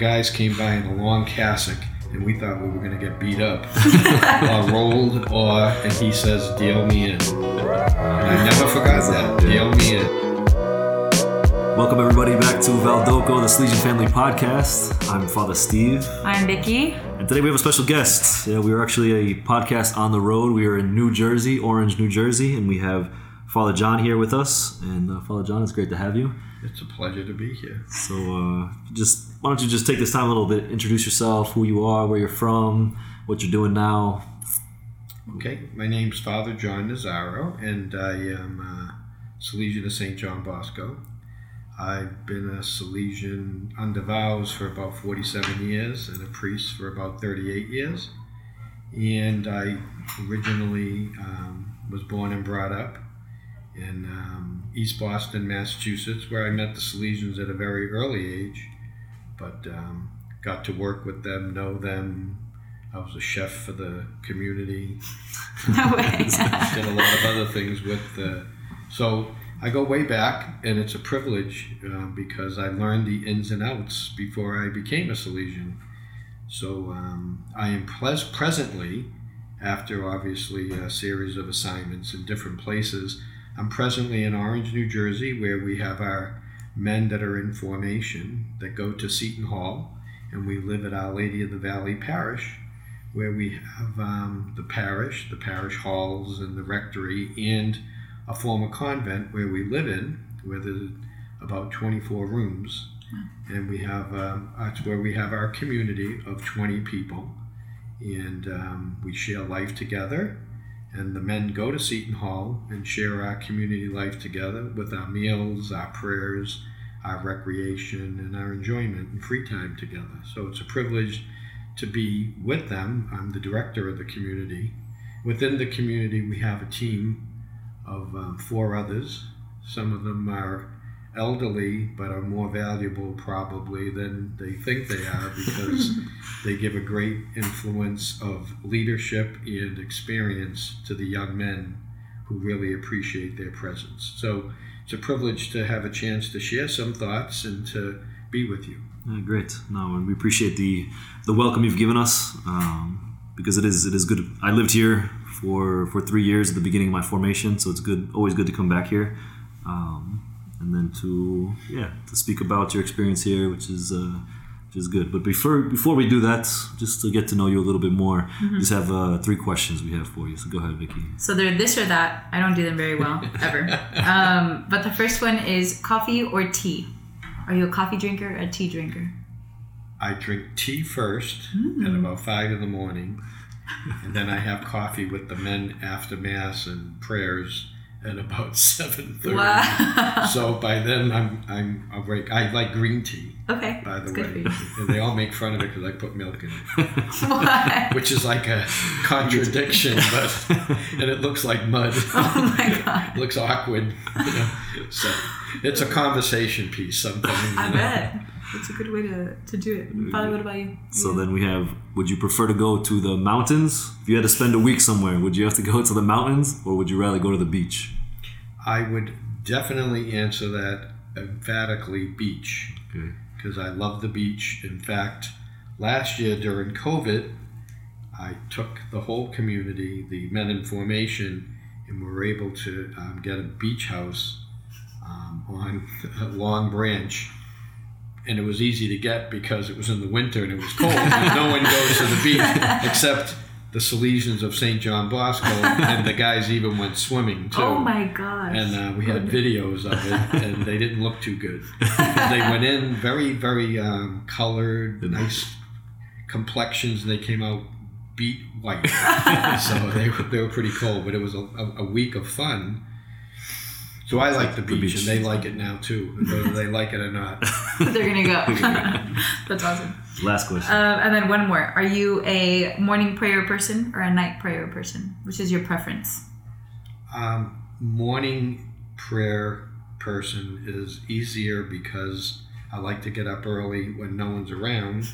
guys came by in a long cassock and we thought we were going to get beat up or rolled or and he says deal me in and i never forgot that deal me in Welcome everybody back to Valdocco, the Salesian Family Podcast. I'm Father Steve, I'm Vicky. and today we have a special guest. Yeah, we are actually a podcast on the road. We are in New Jersey, Orange, New Jersey, and we have Father John here with us. And uh, Father John, it's great to have you. it's a pleasure to be here So, uh, just why don't you just take this time a little bit, introduce yourself, who you are, where you're from, what you're doing now. okay my name's father john nazaro and i am a salesian of st john bosco. I've been a salesian under vows for about 47 years and a priest for about 38 years. And I originally um, was born and brought up in um, East Boston, Massachusetts, where I met the Salesians at a very early age, but um, got to work with them, know them. I was a chef for the community, No way. did a lot of other things with the. So I go way back, and it's a privilege uh, because I learned the ins and outs before I became a Salesian. So um, I am pres- presently, after obviously a series of assignments in different places, I'm presently in Orange, New Jersey, where we have our men that are in formation that go to Seton Hall, and we live at Our Lady of the Valley Parish, where we have um, the parish, the parish halls, and the rectory, and a former convent where we live in, where there's about 24 rooms. And we have um, that's where we have our community of 20 people. And um, we share life together and the men go to seton hall and share our community life together with our meals our prayers our recreation and our enjoyment and free time together. So it's a privilege to be with them. I'm the director of the community. Within the community we have a team of um, four others. Some of them are elderly but are more valuable probably than they think they are because they give a great influence of leadership and experience to the young men who really appreciate their presence. So it's a privilege to have a chance to share some thoughts and to be with you. Yeah, great. No, and we appreciate the the welcome you've given us um, because it is it is good. I lived here for for three years at the beginning of my formation, so it's good. Always good to come back here, um, and then to yeah to speak about your experience here, which is. Uh, which is good, but before before we do that, just to get to know you a little bit more, we just have uh, three questions we have for you. So go ahead, Vicky. so they're this or that. I don't do them very well, ever. Um, but the first one is coffee or tea. Are you a coffee drinker or a tea drinker? I drink tea first at about five in the morning, and then I have coffee with the men after mass and prayers at about seven thirty. Wow. So by then I'm I'm awake. I like green tea, Okay. by the That's good for way, and they all make fun of it because I put milk in it, which is like a contradiction, but and it looks like mud. Oh my god. It looks awkward. You know? So it's a conversation piece. Sometimes. I know. bet. It's a good way to, to do it. Father, what about you? So Yeah. then we have would you prefer to go to the mountains? If you had to spend a week somewhere, would you have to go to the mountains or would you rather go to the beach? I would definitely answer that emphatically beach Okay. because I love the beach. In fact, last year during COVID, I took the whole community, the men in formation, and we were able to um, get a beach house um, on Long Branch. And it was easy to get because it was in the winter and it was cold. and no one goes to the beach except the Salesians of St. John Bosco, and the guys even went swimming too Oh my gosh. and uh, we had videos of it, and they didn't look too good. they went in very, very um, colored, nice complexions, and they came out beat white. so they were, they were pretty cold, but it was a, a, a week of fun. So I like the The beach, beach. and they like it now too, whether they like it or not. They're gonna go. That's awesome. Last question. Um, and then one more. Are you a morning prayer person or a night prayer person? Which is your preference? Um, morning prayer person is easier because I like to get up early when no one's around.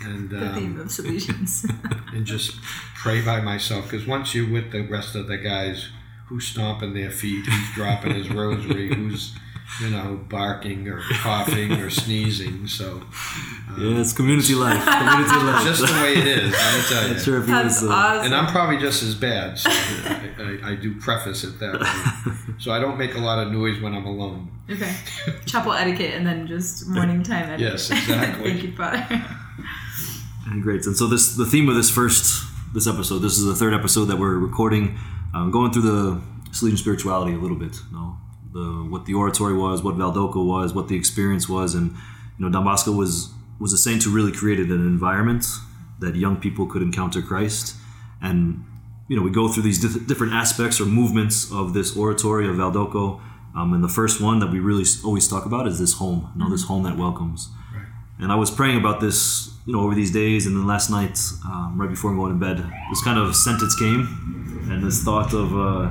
And The theme um, of solutions. and just pray by myself. Because once you're with the rest of the guys, who's stomping their feet, who's dropping his rosary, who's you know, barking or coughing or sneezing. So um, Yeah, it's community life. Community life. just the way it is. Let me tell you. Sure That's was, uh, awesome. And I'm probably just as bad. So I, I, I do preface it that way. So I don't make a lot of noise when I'm alone. Okay. Chapel etiquette and then just morning time etiquette. Yes, exactly. Thank you, Father. And great. And so this the theme of this first this episode. This is the third episode that we're recording, um, going through the Salesian spirituality a little bit. You know, the what the oratory was, what Valdocco was, what the experience was, and you know, Don Bosco was was a saint who really created an environment that young people could encounter Christ. And you know, we go through these dif- different aspects or movements of this oratory of Valdocco. Um, and the first one that we really always talk about is this home. You know, this home that welcomes. And I was praying about this, you know, over these days, and then last night, um, right before going to bed, this kind of sentence came, and this thought of uh,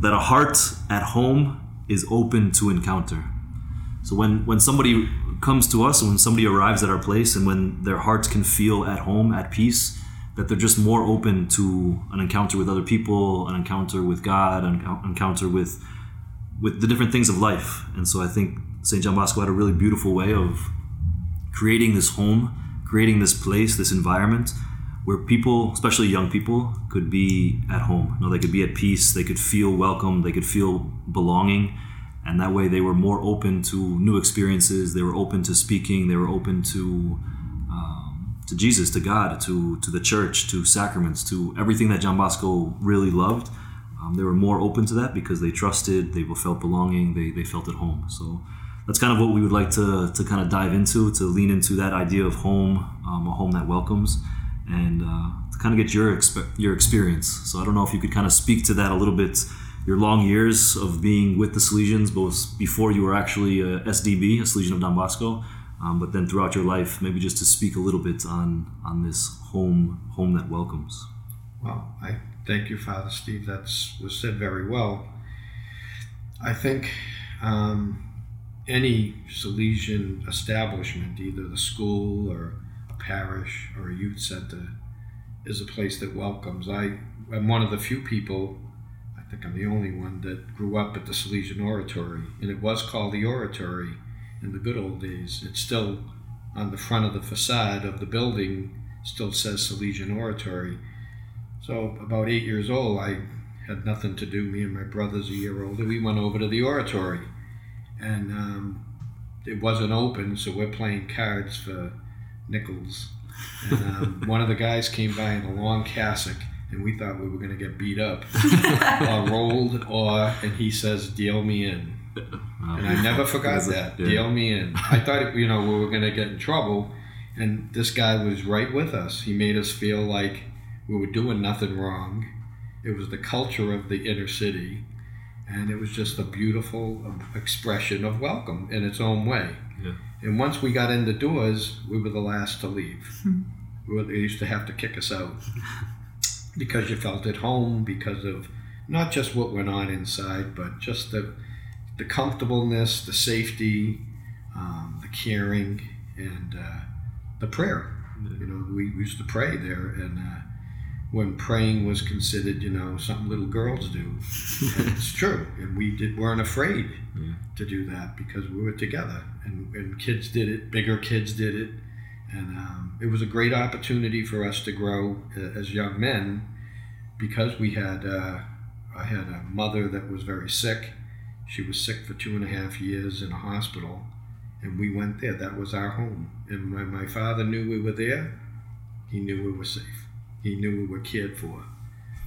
that a heart at home is open to encounter. So when when somebody comes to us, and when somebody arrives at our place, and when their hearts can feel at home, at peace, that they're just more open to an encounter with other people, an encounter with God, an encounter with with the different things of life. And so I think St. John Bosco had a really beautiful way of creating this home, creating this place, this environment where people, especially young people, could be at home. You know, they could be at peace, they could feel welcome, they could feel belonging, and that way they were more open to new experiences. They were open to speaking. They were open to um, to Jesus, to God, to to the church, to sacraments, to everything that John Bosco really loved. Um, they were more open to that because they trusted, they felt belonging, they, they felt at home. So that's kind of what we would like to, to kind of dive into, to lean into that idea of home, um, a home that welcomes, and uh, to kind of get your your experience. So I don't know if you could kind of speak to that a little bit, your long years of being with the Salesians, both before you were actually a SDB, a Salesian of Don Bosco, um, but then throughout your life, maybe just to speak a little bit on on this home home that welcomes. Well, I thank you, Father Steve. That's was said very well. I think um, any Salesian establishment, either the school or a parish or a youth center, is a place that welcomes. I am one of the few people, I think I'm the only one, that grew up at the Salesian Oratory, and it was called the Oratory in the good old days. It's still on the front of the facade of the building, still says Salesian Oratory. So about eight years old, I had nothing to do. Me and my brother's a year older. We went over to the oratory, and um, it wasn't open, so we're playing cards for nickels. And um, one of the guys came by in a long cassock, and we thought we were going to get beat up, or rolled, or and he says, "Deal me in." And I never forgot that. Yeah. Deal me in. I thought, you know, we were going to get in trouble. And this guy was right with us. He made us feel like we were doing nothing wrong. It was the culture of the inner city. And it was just a beautiful um, expression of welcome in its own way. Yeah. And once we got in the doors, we were the last to leave. we were, they used to have to kick us out because you felt at home because of not just what went on inside, but just the the comfortableness, the safety, um, the caring, and uh, the prayer. You know, we used to pray there, and uh, when praying was considered, you know, something little girls do, and it's true, and we did weren't afraid Yeah. to do that because we were together, and, and kids did it, bigger kids did it, and um, it was a great opportunity for us to grow uh, as young men because we had uh, I had a mother that was very sick. She was sick for two and a half years in a hospital, and we went there. That was our home. And when my father knew we were there, he knew we were safe. He knew we were cared for.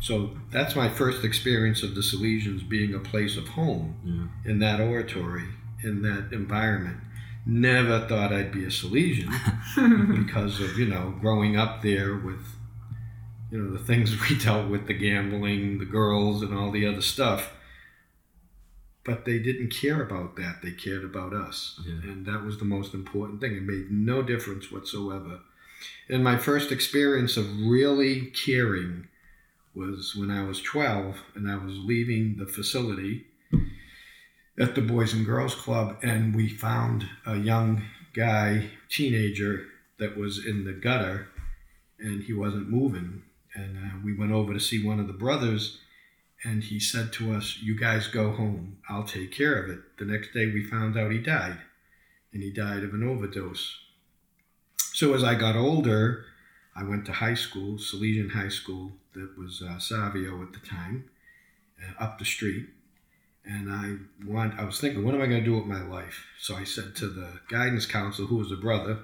So that's my first experience of the Salesians being a place of home Yeah. in that oratory, in that environment. Never thought I'd be a Salesian because of, you know, growing up there with, you know, the things we dealt with the gambling, the girls, and all the other stuff. But they didn't care about that. They cared about us. Yeah. And that was the most important thing. It made no difference whatsoever. And my first experience of really caring was when I was 12 and I was leaving the facility at the Boys and Girls Club, and we found a young guy, teenager, that was in the gutter, and he wasn't moving. And uh, we went over to see one of the brothers, and he said to us, "You guys go home. I'll take care of it." The next day, we found out he died, and he died of an overdose. So as I got older, I went to high school, Salesian High School, that was uh, Savio at the time, uh, up the street. And I want, I was thinking, what am I going to do with my life? So I said to the guidance counselor, who was a brother,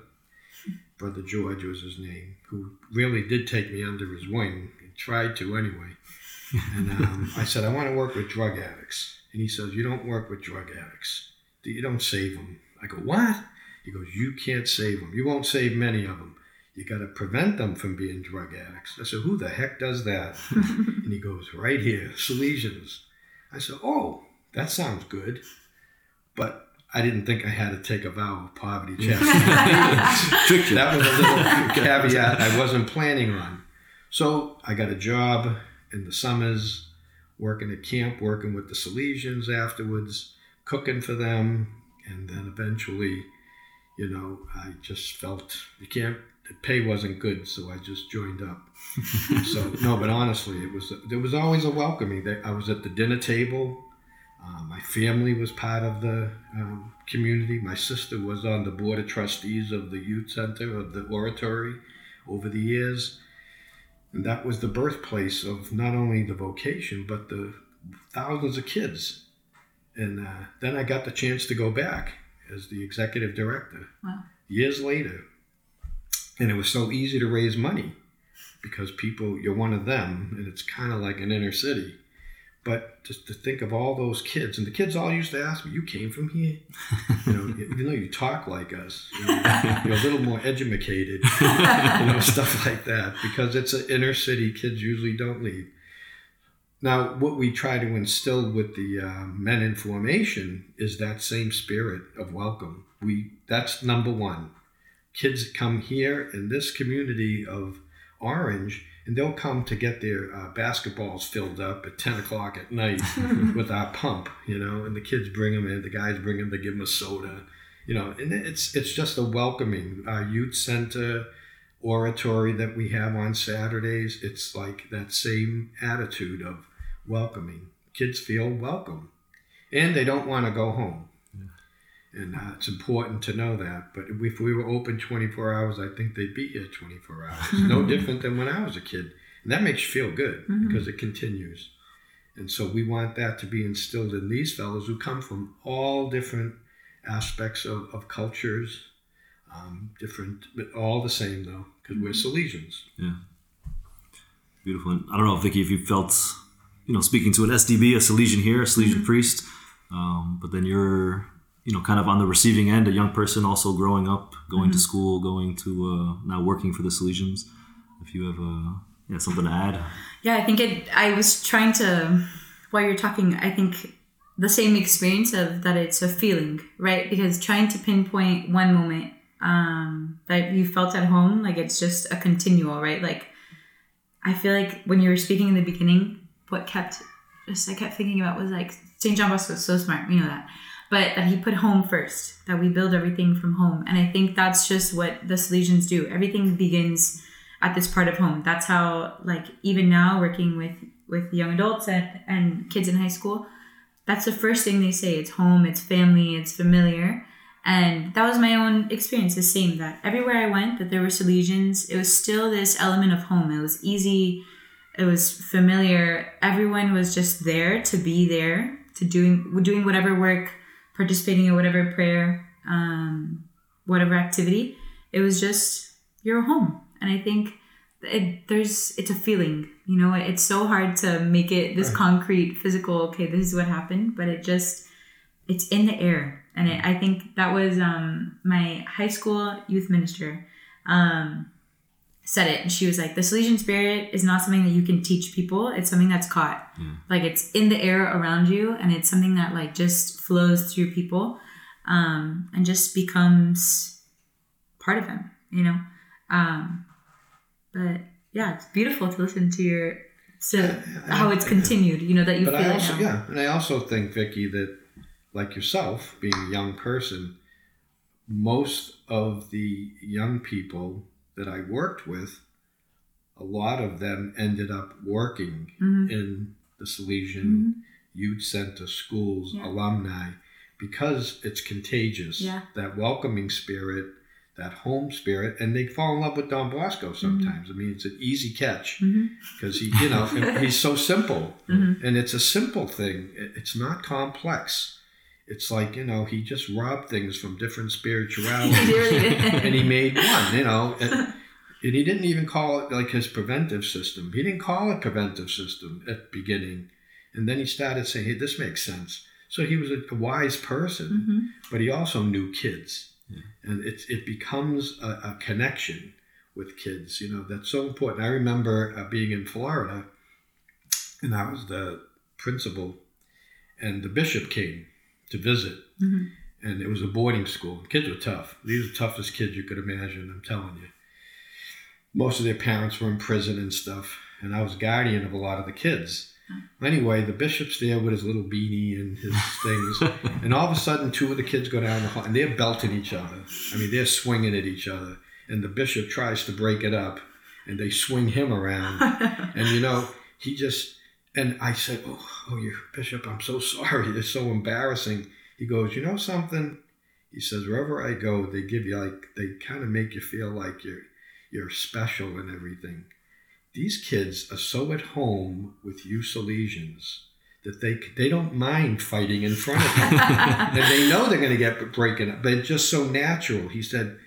Brother George was his name, who really did take me under his wing. He tried to anyway. And um, I said, I want to work with drug addicts. And he says, You don't work with drug addicts. You don't save them. I go, What? He goes, You can't save them. You won't save many of them. You got to prevent them from being drug addicts. I said, Who the heck does that? and he goes, Right here, Salesians. I said, Oh, that sounds good. But I didn't think I had to take a vow of poverty chastity. that was a little caveat I wasn't planning on. So I got a job in the summers, working at camp, working with the Salesians afterwards, cooking for them, and then eventually, you know, I just felt you can't. The pay wasn't good, so I just joined up. so no, but honestly, it was there was always a welcoming. I was at the dinner table. Uh, my family was part of the um, community. My sister was on the board of trustees of the youth center of the oratory over the years. And that was the birthplace of not only the vocation, but the thousands of kids. And uh, then I got the chance to go back as the executive director Wow. years later. And it was so easy to raise money because people, you're one of them, and it's kind of like an inner city. But just to think of all those kids, and the kids all used to ask me, "You came from here?" You know, even though you talk like us, you know, you're a little more educated, you know, stuff like that. Because it's an inner city, kids usually don't leave. Now, what we try to instill with the uh, men in formation is that same spirit of welcome. We that's number one. Kids come here in this community of Orange, and they'll come to get their uh, basketballs filled up at ten o'clock at night with our pump, you know. And the kids bring them in, the guys bring them, they give them a soda, you know. And it's it's just a welcoming. Our youth center oratory that we have on Saturdays, it's like that same attitude of welcoming. Kids feel welcome, and they don't want to go home. And uh, it's important to know that. But if we were open 24 hours, I think they'd be here 24 hours. no different than when I was a kid. And that makes you feel good Mhm. because it continues. And so we want that to be instilled in these fellows who come from all different aspects of, of cultures, um, different, but all the same though, because we're Salesians. Yeah. Beautiful. And I don't know, Vicky, if you felt, you know, speaking to an SDB, a Salesian here, a Salesian priest, um, but then you're, you know, kind of on the receiving end, a young person also growing up, going to school, going to uh, now working for the Salesians. If you have uh, yeah, something to add. Yeah, I think it. I was trying to, while you're talking, I think the same experience of that it's a feeling, right? Because trying to pinpoint one moment um, that you felt at home, like it's just a continual, right? Like I feel like when you were speaking in the beginning, what kept just I kept thinking about was like St. John Bosco is so smart, we know that. But that he put home first, that we build everything from home. And I think that's just what the Salesians do. Everything begins at this part of home. That's how like even now working with with young adults and, and kids in high school, that's the first thing they say. It's home, it's family, it's familiar. And that was my own experience, the same that everywhere I went, that there were Salesians, it was still this element of home. It was easy, it was familiar. Everyone was just there to be there, to doing doing whatever work, participating in whatever prayer, um, whatever activity. It was just your home. And I think it, there's it's a feeling, you know. It's so hard to make it this Right. concrete, physical. Okay, this is what happened, but it just it's in the air, and it, I think that was um, my high school youth minister um, said it, and she was like, "The Salesian spirit is not something that you can teach people. It's something that's caught, like it's in the air around you, and it's something that like just flows through people, um, and just becomes part of them, you know." Um, but yeah, it's beautiful to listen to your Yeah, how it's continued. You know that you but feel I it also, yeah, and I also think, Vicky, that like yourself, being a young person, most of the young people that I worked with, a lot of them ended up working Mhm. in the Salesian Mhm. Youth Center schools Yeah. alumni because it's contagious. Yeah. That welcoming spirit, that home spirit, and they fall in love with Don Bosco sometimes. I mean, it's an easy catch because he, you know, he's so simple, Mhm. and it's a simple thing. It's not complex. It's like you know, he just robbed things from different spiritualities He really did. and he made one, you know. And, and he didn't even call it like his preventive system. He didn't call it preventive system at the beginning. And then he started saying, hey, this makes sense. So he was a, a wise person, Mhm. but he also knew kids. And it, it becomes a, a connection with kids, you know, that's so important. I remember uh, being in Florida, and I was the principal, and the bishop came to visit Mhm. and it was a boarding school. Kids were tough. These are the toughest kids you could imagine. I'm telling you. Most of their parents were in prison and stuff, and I was guardian of a lot of the kids. Anyway, the bishop's there with his little beanie and his things, and all of a sudden, two of the kids go down the hall, and they're belting each other. I mean, they're swinging at each other, and the bishop tries to break it up, and they swing him around, and you know, he just and I said, "Oh, oh, you bishop, I'm so sorry. It's so embarrassing." He goes, "You know something?" He says, "Wherever I go, they give you like they kind of make you feel like you're you're special and everything." These kids are so at home with you Salesians that they they don't mind fighting in front of you, and they know they're going to get breaking up, but it's just so natural. He said,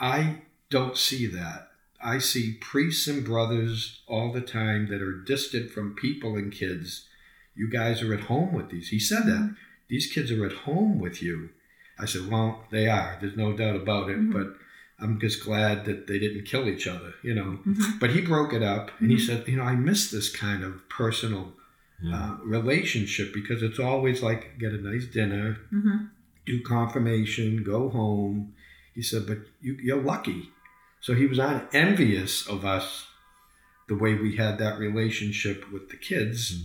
"I don't see that." I see priests and brothers all the time that are distant from people and kids. You guys are at home with these. He said that. These kids are at home with you. I said, well, they are. There's no doubt about it. Mhm. But I'm just glad that they didn't kill each other, you know. Mhm. But he broke it up and he Mhm. said, you know, I miss this kind of personal Yeah. uh, relationship because it's always like get a nice dinner, Mhm. do confirmation, go home. He said, but you, you're lucky. So he was on envious of us, the way we had that relationship with the kids. Hmm.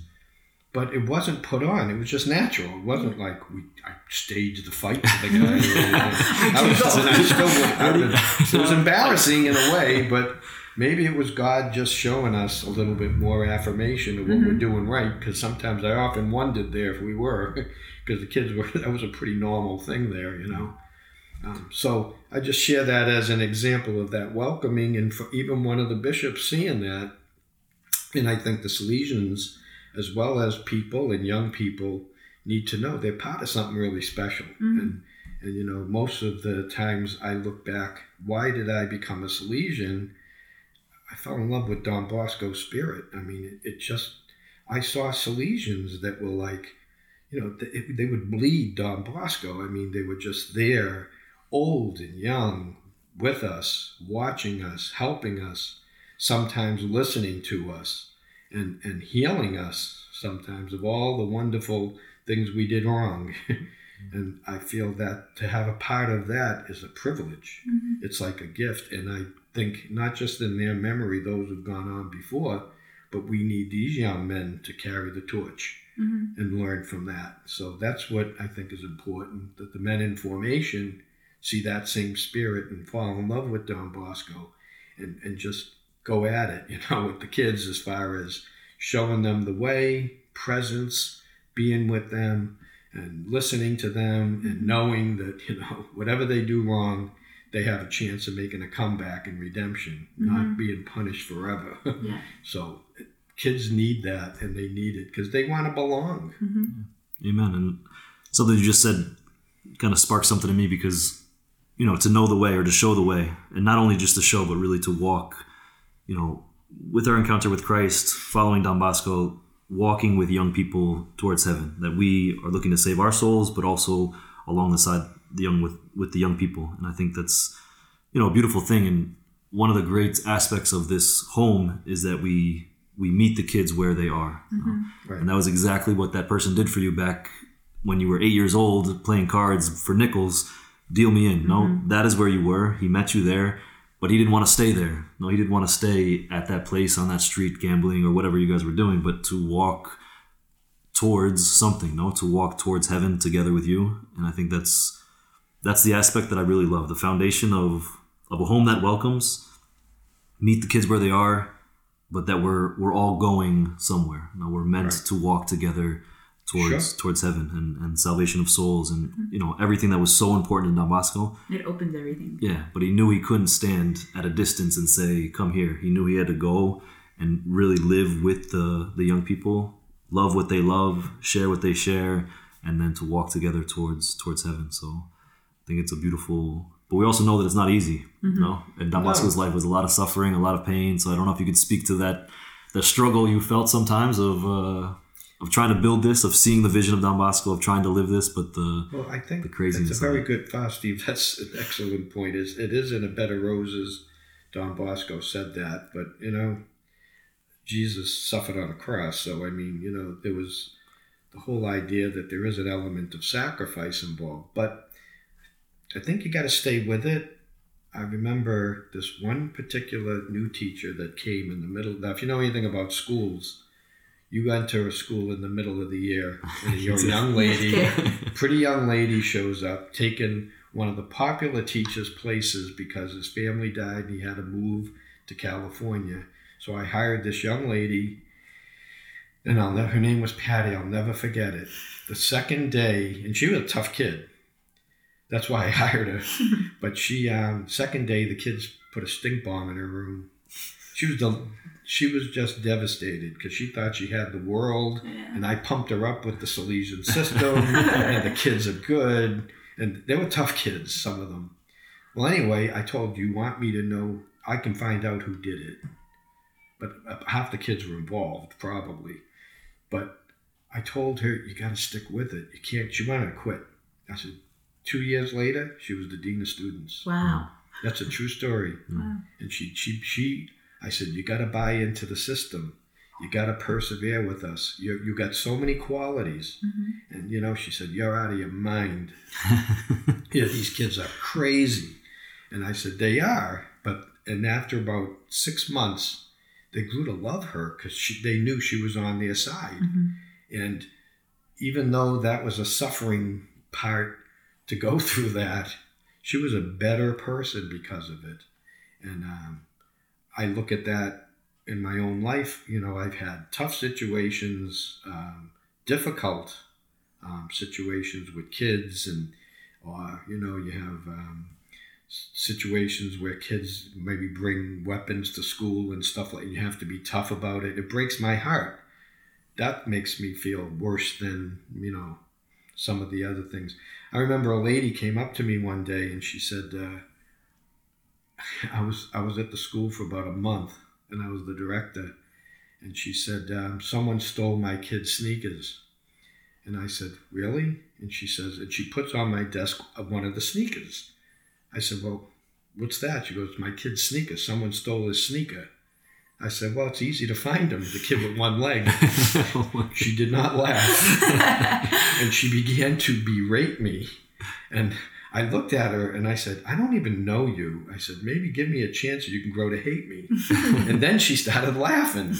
But it wasn't put on. It was just natural. It wasn't hmm. like we I staged the fight the guy. I was, I still, I was- it was embarrassing in a way, but maybe it was God just showing us a little bit more affirmation of what we're mm-hmm. doing right. Because sometimes I often wondered there if we were, because the kids were. That was a pretty normal thing there, you know. Hmm. Um, so I just share that as an example of that welcoming, and for even one of the bishops seeing that, and I think the Salesians, as well as people and young people, need to know they're part of something really special. Mhm. And and you know, most of the times I look back, why did I become a Salesian? I fell in love with Don Bosco's spirit. I mean, it, it just I saw Salesians that were like, you know, they, they would bleed Don Bosco. I mean, they were just there, old and young, with us, watching us, helping us, sometimes listening to us, and and healing us sometimes of all the wonderful things we did wrong. and I feel that to have a part of that is a privilege. Mhm. It's like a gift. And I think not just in their memory, those who've gone on before, but we need these young men to carry the torch Mhm. and learn from that. So that's what I think is important that the men in formation see that same spirit and fall in love with Don Bosco and, and just go at it, you know, with the kids as far as showing them the way, presence, being with them, and listening to them, and knowing that, you know, whatever they do wrong, they have a chance of making a comeback and redemption, not Mhm. being punished forever. Yeah. so kids need that, and they need it because they want to belong. Mhm. Amen. And something you just said kind of sparked something in me because, you know, to know the way or to show the way, and not only just to show, but really to walk, you know, with our encounter with Christ, following Don Bosco, walking with young people towards heaven, that we are looking to save our souls, but also along the side the young with, with the young people. And I think that's, you know, a beautiful thing. And one of the great aspects of this home is that we we meet the kids where they are. you know. Right. And that was exactly what that person did for you back when you were eight years old playing cards for nickels. Deal me in. No, mm-hmm. that is where you were. He met you there, but he didn't want to stay there. No, he didn't want to stay at that place on that street gambling or whatever you guys were doing, but to walk towards something, no, to walk towards heaven together with you. And I think that's that's the aspect that I really love. The foundation of of a home that welcomes, meet the kids where they are, but that we're we're all going somewhere. You know, we're meant Right. to walk together towards Sure. towards heaven and, and salvation of souls and you know everything that was so important in Don Bosco. It opens everything. Yeah, but he knew he couldn't stand at a distance and say, "Come here." He knew he had to go and really live with the the young people, love what they love, share what they share, and then to walk together towards towards heaven. So, I think it's a beautiful. But we also know that it's not easy. You know, and Don No. Life was a lot of suffering, a lot of pain. So I don't know if you could speak to that, the struggle you felt sometimes of uh, of trying to build this, of seeing the vision of Don Bosco, of trying to live this, but the Well, I think The craziness That's a very good thought, Steve. That's an excellent point. Is it is in a bed of roses. Don Bosco said that, but you know, Jesus suffered on a cross. So I mean, you know, there was the whole idea that there is an element of sacrifice involved. But I think you got to stay with it. I remember this one particular new teacher that came in the middle. Now, if you know anything about schools, you enter a school in the middle of the year, and you're a young lady pretty young lady shows up taking one of the popular teachers' places because his family died and he had to move to California. So I hired this young lady, and I'll never, her name was Patty. I'll never forget it. The second day, and she was a tough kid. That's why I hired her. but she, um, second day, the kids put a stink bomb in her room. She was the, she was just devastated because she thought she had the world Yeah. and I pumped her up with the Salesian system, and the kids are good, and they were tough kids, some of them. Well, anyway, I told you want me to know, I can find out who did it, but uh, half the kids were involved, probably. But I told her you got to stick with it. You can't. She wanted to quit. I said, two years later, she was the dean of students. Wow. That's a true story. Wow. And she, she, she, I said, you got to buy into the system. You got to persevere with us. You, you got so many qualities. Mhm. And, you know, she said, you're out of your mind. Yeah, these kids are crazy. And I said, they are. But, and after about six months, they grew to love her because they knew she was on their side. Mhm. And even though that was a suffering part to go through that, she was a better person because of it. And um, I look at that in my own life. You know, I've had tough situations, um, difficult um, situations with kids, and or you know, you have um, situations where kids maybe bring weapons to school and stuff like. You have to be tough about it. It breaks my heart that makes me feel worse than you know some of the other things. I remember a lady came up to me one day and she said, uh, "I was I was at the school for about a month and I was the director, and she said um, someone stole my kid's sneakers." And I said, "Really?" And she says, and she puts on my desk one of the sneakers. I said, "Well, what's that?" She goes, "My kid's sneaker. Someone stole his sneaker." I said, "Well, it's easy to find him. The kid with one leg." She did not laugh, and she began to berate me. And I looked at her and I said, "I don't even know you." I said, "Maybe give me a chance, so you can grow to hate me." and then she started laughing,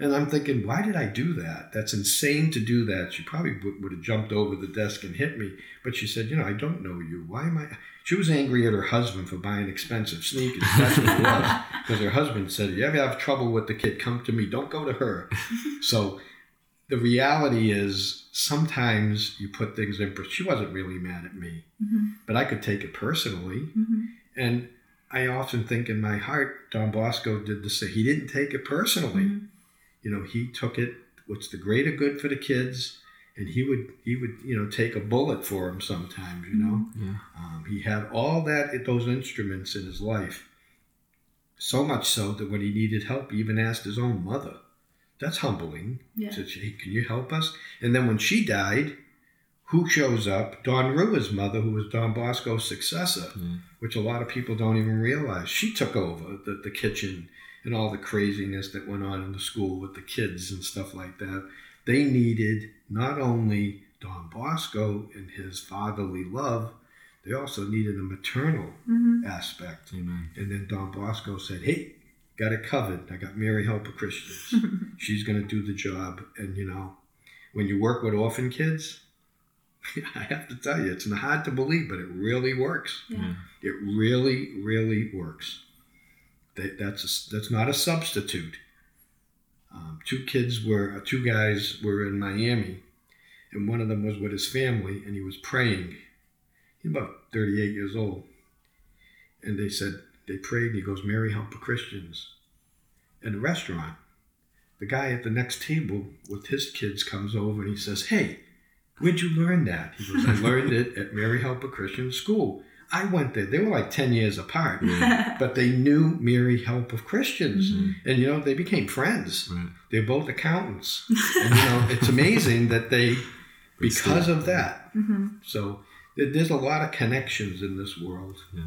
and I'm thinking, "Why did I do that? That's insane to do that." She probably would, would have jumped over the desk and hit me, but she said, "You know, I don't know you. Why am I?" She was angry at her husband for buying expensive sneakers. That's what it was. Because her husband said, if "You ever have trouble with the kid? Come to me. Don't go to her." So the reality is sometimes you put things in. but She wasn't really mad at me, Mhm. but I could take it personally. Mhm. And I often think in my heart, Don Bosco did the same. He didn't take it personally. Mhm. You know, he took it what's the greater good for the kids, and he would he would you know take a bullet for him sometimes. You know, Yeah. um, he had all that those instruments in his life. So much so that when he needed help, he even asked his own mother. That's humbling. Yeah. Said, hey, can you help us? And then when she died, who shows up? Don Rua's mother, who was Don Bosco's successor, Yeah. which a lot of people don't even realize. She took over the, the kitchen and all the craziness that went on in the school with the kids and stuff like that. They needed not only Don Bosco and his fatherly love, they also needed a maternal Mhm. aspect. Amen. And then Don Bosco said, Hey, got it covered. I got Mary Help of Christians. She's going to do the job. And, you know, when you work with orphan kids, I have to tell you, it's not hard to believe, but it really works. Yeah. It really, really works. That, that's, a, that's not a substitute. two kids were, uh, two guys were in Miami, and one of them was with his family, and he was praying. He's about 38 years old. And they said, they prayed, and he goes, Mary, help the Christians. In a restaurant, the guy at the next table with his kids comes over and he says, Hey, where'd you learn that? He goes, I learned it at Mary Help of Christian School. I went there. They were like 10 years apart, but they knew Mary Help of Christians. And, you know, they became friends. Right. They're both accountants. and, you know, it's amazing that they, because of that. Mm-hmm. So there's a lot of connections in this world. Yeah.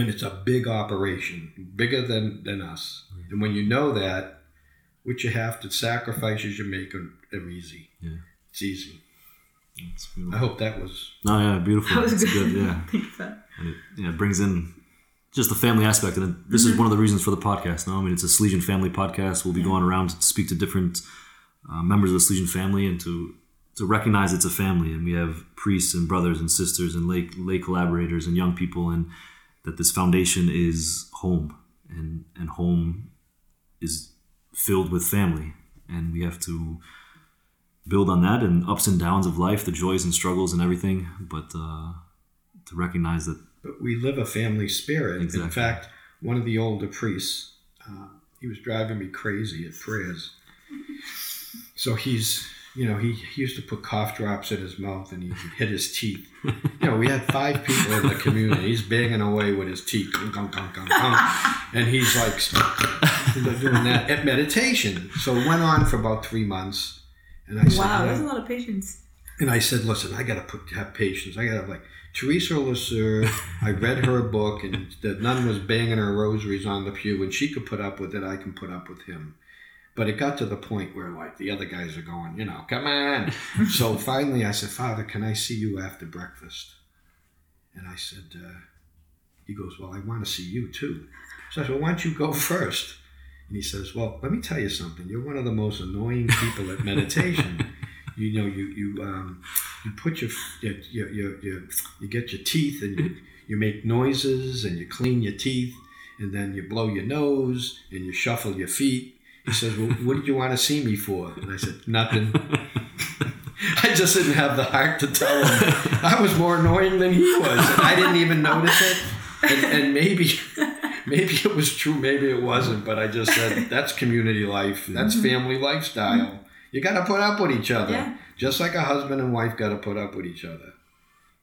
And it's a big operation, bigger than, than us. And when you know that, what you have to sacrifices you make are, are easy. Yeah. It's easy. It's I hope that was No, yeah, beautiful. That was It's good. good. Yeah. Think about it. and it, yeah, it brings in just the family aspect. And it, this is one of the reasons for the podcast. No, I mean it's a Salesian family podcast. We'll be going around to speak to different uh, members of the Salesian family and to to recognize it's a family, and we have priests and brothers and sisters and lay lay collaborators and young people, and that this foundation is home, and and home is filled with family, and we have to build on that and ups and downs of life, the joys and struggles and everything, but. Uh, to recognize that but we live a family spirit. In fact, one of the older priests, uh, he was driving me crazy at prayers. So he's, you know, he, he used to put cough drops in his mouth and he hit his teeth. You know, we had five people in the community. He's banging away with his teeth, and he's like doing that at meditation. So it went on for about three months. And I said, Wow, "You that's a lot of patience. and I said, listen, I got to put have patience. I got to like Teresa Lisieux. I read her book, and the nun was banging her rosaries on the pew, and she could put up with it. I can put up with him. But it got to the point where like the other guys are going, you know, come on. so finally, I said, Father, can I see you after breakfast? And I said, uh, he goes, well, I want to see you too. So I said, well, why don't you go first? And he says, well, let me tell you something. You're one of the most annoying people at meditation you know you you um, you put your you, you, you, you, you get your teeth and you, you make noises and you clean your teeth and then you blow your nose and you shuffle your feet he says well what did you want to see me for? And i said nothing. I just didn't have the heart to tell him. I was more annoying than he was and i didn't even notice it. And, and maybe maybe it was true maybe it wasn't but i just said that's community life. That's mm-hmm. family lifestyle. You got to put up with each other. Yeah. just like a husband and wife got to put up with each other.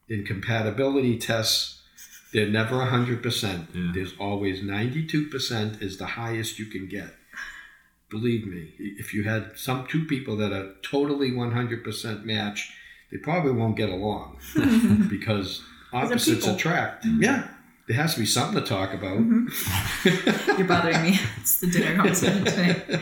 In compatibility tests they're never 100% Yeah. there's always 92% is the highest you can get believe me if you had some two people that are totally 100% match they probably won't get along. Because opposites attract. Yeah. There has to be something to talk about. You're bothering me. It's the dinner conversation tonight.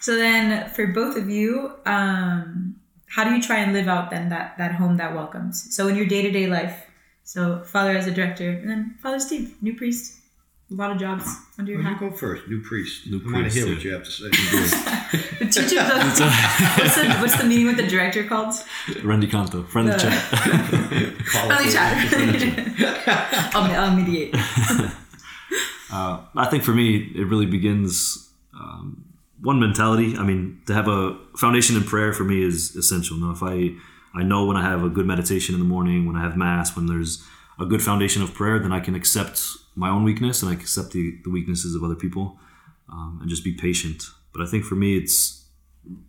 So then, for both of you, um, how do you try and live out then that that home that welcomes? So in your day to day life, so father as a director, and then Father Steve, new priest, a lot of jobs under your Well, you hat. go first new priest New i want to hear what you have to say The teacher does. what's, the, what's the meeting with the director called? rendiconto, friendly The- chat. Call Friendly chat. I'll, I'll mediate. Uh, I think for me, it really begins um, one mentality. I mean, to have a foundation in prayer for me is essential. Now, if I I know when I have a good meditation in the morning, when I have mass, when there's a good foundation of prayer, then I can accept my own weakness and I can accept the, the weaknesses of other people um, and just be patient. But I think for me, it's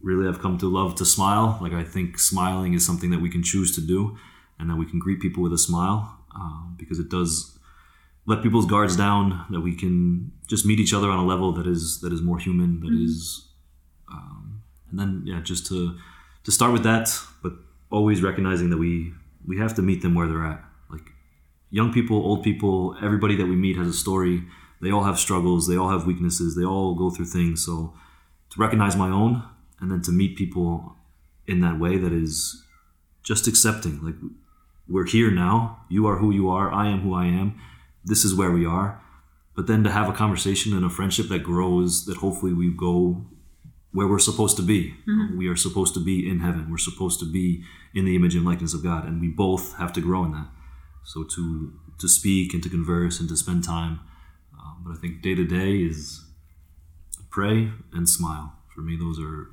really I've come to love to smile. Like I think smiling is something that we can choose to do, and that we can greet people with a smile um, because it does let people's guards down. That we can just meet each other on a level that is that is more human. That is, um, and then yeah, just to to start with that, but always recognizing that we we have to meet them where they're at. Young people, old people, everybody that we meet has a story. They all have struggles. They all have weaknesses. They all go through things. So to recognize my own and then to meet people in that way that is just accepting like we're here now. You are who you are. I am who i am. This is where we are. But then to have a conversation and a friendship that grows that hopefully we go where we're supposed to be. Mm-hmm. We are supposed to be in heaven. We're supposed to be in the image and likeness of god. And we both have to grow in that so to to speak and to converse and to spend time um, but i think day to day is pray and smile for for me, those are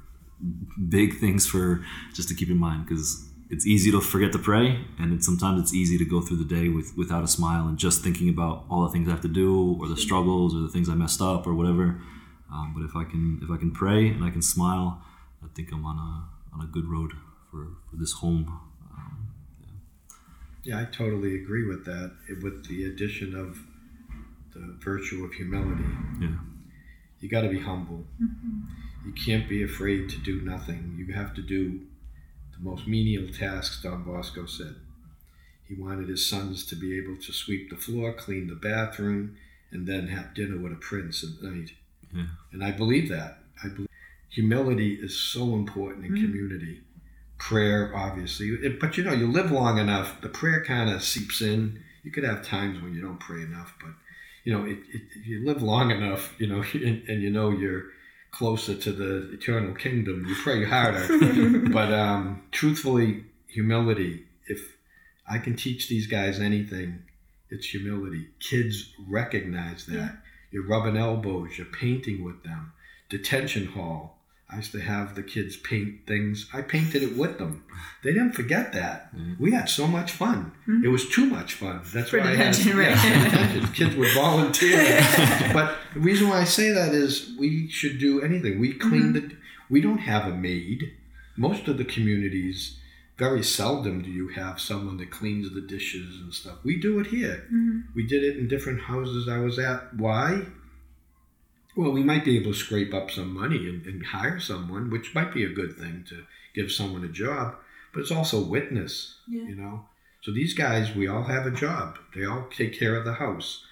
big things for just to keep in mind because it's easy to forget to pray, and it's, sometimes it's easy to go through the day with without a smile and just thinking about all the things I have to do, or the struggles, or the things I messed up, or whatever. Um, but if I can if I can pray and I can smile, I think I'm on a on a good road for, for this home. Yeah, I totally agree with that. With the addition of the virtue of humility, yeah, you got to be humble. Mm-hmm. You can't be afraid to do nothing. You have to do the most menial tasks. Don Bosco said. He wanted his sons to be able to sweep the floor, clean the bathroom, and then have dinner with a prince at night. Yeah. And I believe that. I believe humility is so important in mm-hmm. community. Prayer, obviously, It- but you know, you live long enough, the prayer kind of seeps in. You could have times when you don't pray enough, but you know, it, it, if you live long enough, you know, and, and you know you're closer to the eternal kingdom, you pray harder. but um, truthfully, humility. If I can teach these guys anything, it's humility. Kids recognize that. You're rubbing elbows, you're painting with them. Detention hall. I used to have the kids paint things. I painted it with them. They didn't forget that. Mm-hmm. We had so much fun. Mm-hmm. It was too much fun. That's For why detention, I had, right. yeah, for. Kids would volunteer. but the reason why I say that is we should do anything. We clean mm-hmm. the. We don't have a maid. Most of the communities, very seldom do you have someone that cleans the dishes and stuff. We do it here. We did it in different houses I was at. Why? Well, we might be able to scrape up some money and, and hire someone, which might be a good thing to give someone a job, but it's also witness, Yeah. you know? So these guys, we all have a job. They all take care of the house.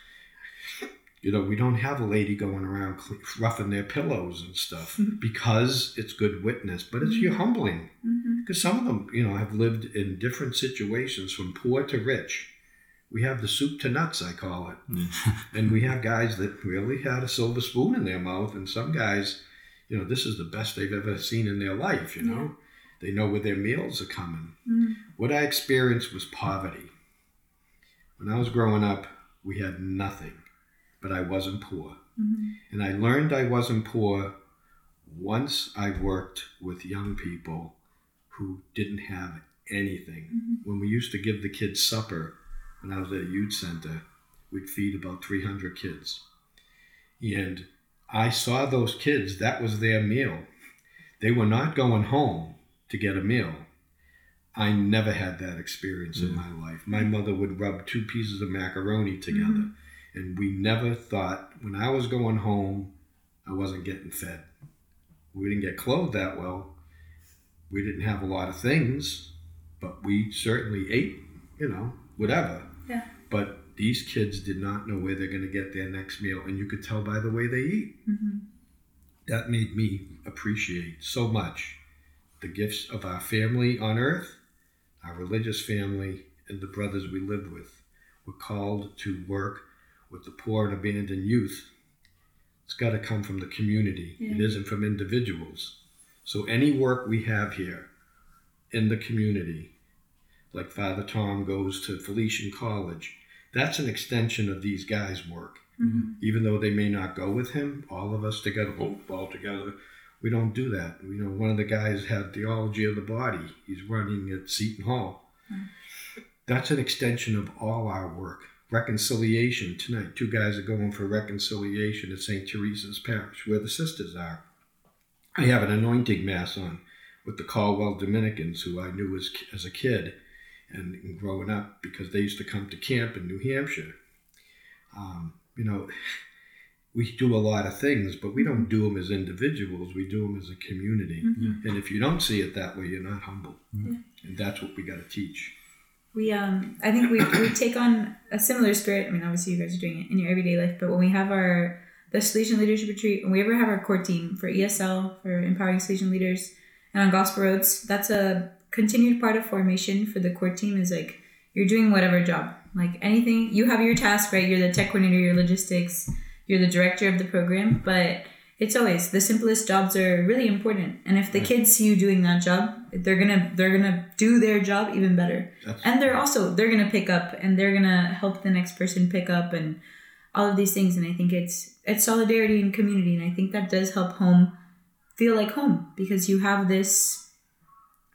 You know, we don't have a lady going around roughing their pillows and stuff because it's good witness, but it's you mm-hmm. humbling. Mm-hmm. Because some of them, you know, have lived in different situations from poor to rich. We have the soup to nuts, I call it. yeah. Hmm. And we have guys that really had a silver spoon in their mouth, and some guys, you know, this is the best they've ever seen in their life, you know? They know where their meals are coming. Hmm. What I experienced was poverty. When I was growing up, we had nothing, but I wasn't poor. Mm-hmm. And I learned I wasn't poor once I worked with young people who didn't have anything. Mm-hmm. When we used to give the kids supper when I was at a youth center, we'd feed about 300 kids. And I saw those kids, that was their meal. They were not going home to get a meal. I never had that experience in mm. my life. My mother would rub two pieces of macaroni together, mm-hmm. and we never thought when I was going home, I wasn't getting fed. We didn't get clothed that well. We didn't have a lot of things, but we certainly ate, you know, whatever. Yeah. But these kids did not know where they're going to get their next meal, and you could tell by the way they eat. Mm-hmm. That made me appreciate so much the gifts of our family on earth, our religious family, and the brothers we lived with. We're called to work with the poor and abandoned youth. It's got to come from the community. It Yeah. isn't from individuals. So any work we have here in the community, like Father Tom goes to Felician College, that's an extension of these guys' work. Mm-hmm. Even though they may not go with him, all of us together, all together, we don't do that. You know, one of the guys had theology of the body. He's running at Seton Hall. Mm-hmm. That's an extension of all our work. Reconciliation tonight. Two guys are going for reconciliation at St. Teresa's Parish, where the sisters are. I have an anointing mass on with the Caldwell Dominicans, who I knew as, as a kid and, and growing up because they used to come to camp in New Hampshire. Um, you know, we do a lot of things, but we don't do them as individuals. We do them as a community. And if you don't see it that way, you're not humble. And that's what we got to teach. We um I think we we take on a similar spirit. I mean, obviously you guys are doing it in your everyday life, but when we have our the Salesian Leadership Retreat, when we ever have our core team for ESL for empowering Salesian leaders and on Gospel Roads, that's a continued part of formation for the core team. Is like you're doing whatever job, like anything you have your task, right? You're the tech coordinator, your logistics, you're the director of the program, but it's always the simplest jobs are really important. And if the kids see you doing that job, they're gonna they're gonna do their job even better That's, and they're also they're gonna pick up and they're gonna help the next person pick up and all of these things and i think it's it's solidarity and community and i think that does help home feel like home because you have this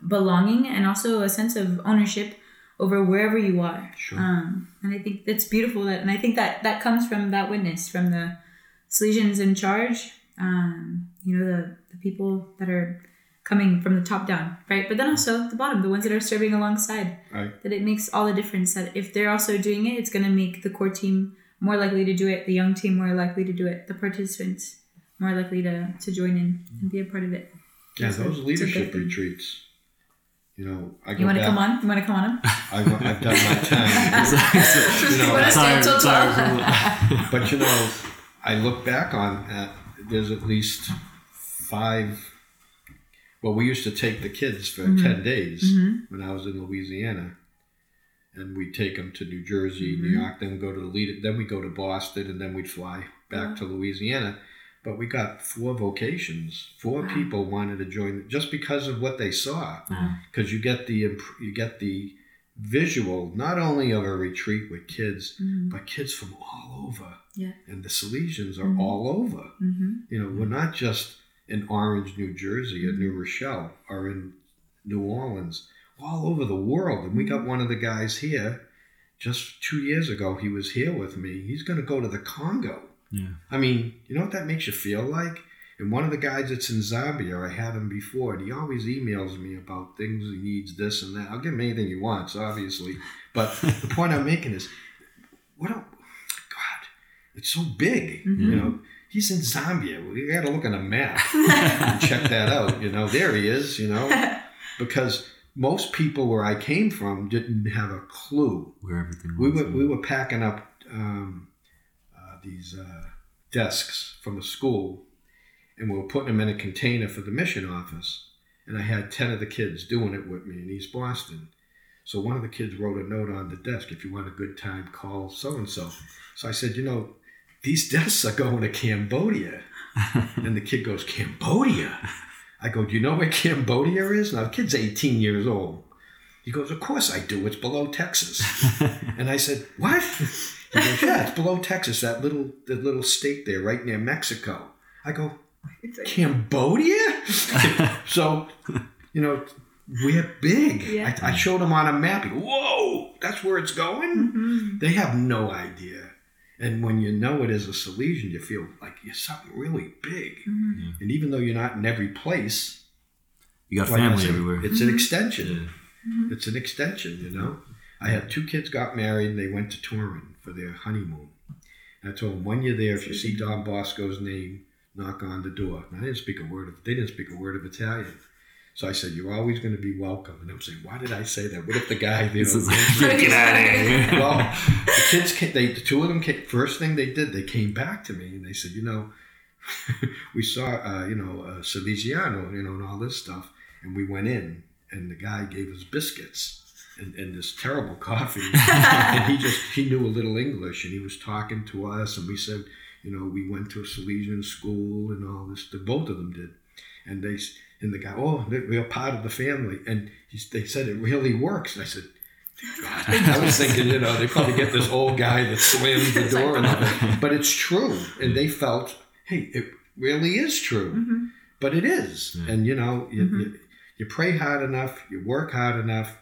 belonging and also a sense of ownership over wherever you are. Sure. Um, and I think that's beautiful. That and I think that that comes from that witness from the Salesians in charge. Um, you know the the people that are coming from the top down, right? But then also the bottom, the ones that are serving alongside. Right. That it makes all the difference. That if they're also doing it, it's going to make the core team more likely to do it, the young team more likely to do it, the participants more likely to to join in and be a part of it. Yeah, those leadership retreats. You know, I go You want to back. come on? You want to come on? Them? I, have done my time. You know, wanna stay tired- until tired 12. but you know, I look back on uh, there's at least five. Well, we used to take the kids for Mm-hmm. ten days when I was in Louisiana, and we'd take them to New Jersey, New Mm-hmm. York, then we go to the lead, then we go to Boston, and then we'd fly back to Louisiana. But we got four vocations. Four Wow. people wanted to join just because of what they saw Wow. because you get the you get the visual not only of a retreat with kids Mhm. but kids from all over Yeah. and the salesians are Mhm. all over Mhm. you know we're not just in orange new jersey or new rochelle or in new orleans all over the world and we got one of the guys here just two years ago he was here with me he's going to go to the congo Yeah. I mean, you know what that makes you feel like? And one of the guys that's in Zambia, I had him before, and he always emails me about things he needs, this and that. I'll give him anything he wants, obviously. But the point I'm making is, what? A, God, it's so big. You know, he's in Zambia. We got to look on a map and check that out. You know, there he is. You know, because most people where I came from didn't have a clue Where everything we were we were packing up um, these uh, desks from the school, and we were putting them in a container for the mission office. And I had ten of the kids doing it with me in East Boston. So one of the kids wrote a note on the desk: "If you want a good time, call so and so." So I said, "You know, these desks are going to Cambodia." and the kid goes, "Cambodia." I go, "Do you know where Cambodia is?" Now the kid's 18 years old. He goes, Of course I do. It's below Texas. and I said, What? He goes, Yeah, it's below Texas, that little the little state there, right near Mexico. I go, Cambodia? so, you know, we're big. Yeah. I, I showed them on a map. Go, Whoa, that's where it's going? Mhm. They have no idea. And when you know it as a Salesian, you feel like you're something really big. Mhm. And even though you're not in every place, you got like I family said, everywhere. It's an extension. Mhm. It's an extension, you know. I had two kids got married and they went to Turin for their honeymoon. And I told them when you're there, if you see Don Bosco's name, knock on the door. And I didn't speak a word of they didn't speak a word of Italian. So I said, You're always going to be welcome. And I'm saying, Why did I say that? What if the guy, you This know, is like, get out of here. well, the kids, came, they, the two of them, came, first thing they did, they came back to me and they said, you know, we saw, uh, you know, uh, Salesiano, you know, and all this stuff, and we went in, and the guy gave us biscuits and, and this terrible coffee, and he just he knew a little English, and he was talking to us, and we said, you know, we went to a Salesian school and all this. The both of them did, and they s- and the guy, oh, we're part of the family, and he, they said it really works. And I said. God, I was thinking, you know, they probably get this old guy that slams the door and everything. But it's true. And they felt, hey, it really is true. Mhm. But it is. Yeah. And, you know, you, Mhm. you, you pray hard enough, you work hard enough,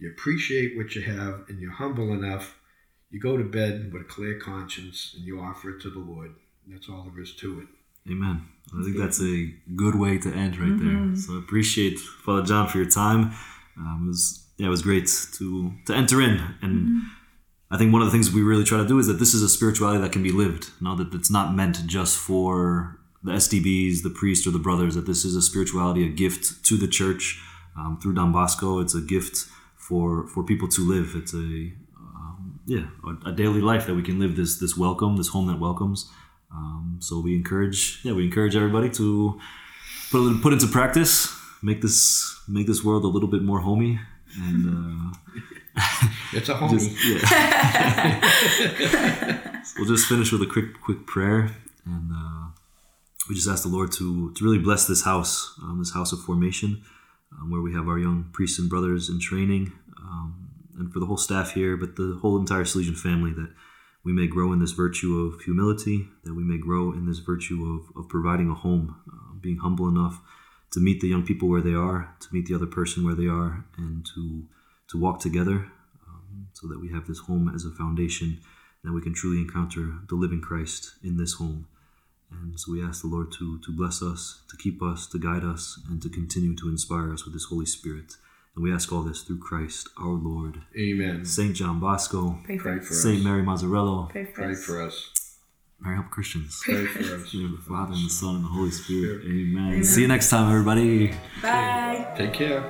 you appreciate what you have, and you're humble enough. You go to bed with a clear conscience and you offer it to the Lord. That's all there is to it. Amen. I think that's a good way to end right there. Mhm. So I appreciate Father John for your time. Um, it was yeah, it was great to to enter in, and I think one of the things we really try to do is that this is a spirituality that can be lived. Now that it's not meant just for the SDBs, the priests, or the brothers. That this is a spirituality, a gift to the church um, through Don Bosco. It's a gift for for people to live. It's a um, yeah, a, a daily life that we can live this this welcome, this home that welcomes. Um, so we encourage, yeah, we encourage everybody to put a little, put into practice, make this make this world a little bit more homey, and uh, It's a homie. just, yeah. So we'll just finish with a quick quick prayer, and uh, we just ask the Lord to to really bless this house, um, this house of formation, um, where we have our young priests and brothers in training, um, and for the whole staff here, but the whole entire Salesian family that we may grow in this virtue of humility, that we may grow in this virtue of, of providing a home um, being humble enough to meet the young people where they are, to meet the other person where they are, and to to walk together, um, so that we have this home as a foundation, that we can truly encounter the living Christ in this home. And so we ask the Lord to to bless us, to keep us, to guide us, and to continue to inspire us with His Holy Spirit. And we ask all this through Christ our Lord. Amen. Saint John Bosco, Pray for Pray us. Saint. Mary Mazzarello, Pray for Pray us. for us. Mary Help Christians. Pray for us. In the name of the Father and the Son and the Holy Spirit. Spirit. Amen. See you next time, everybody. Bye. Take care.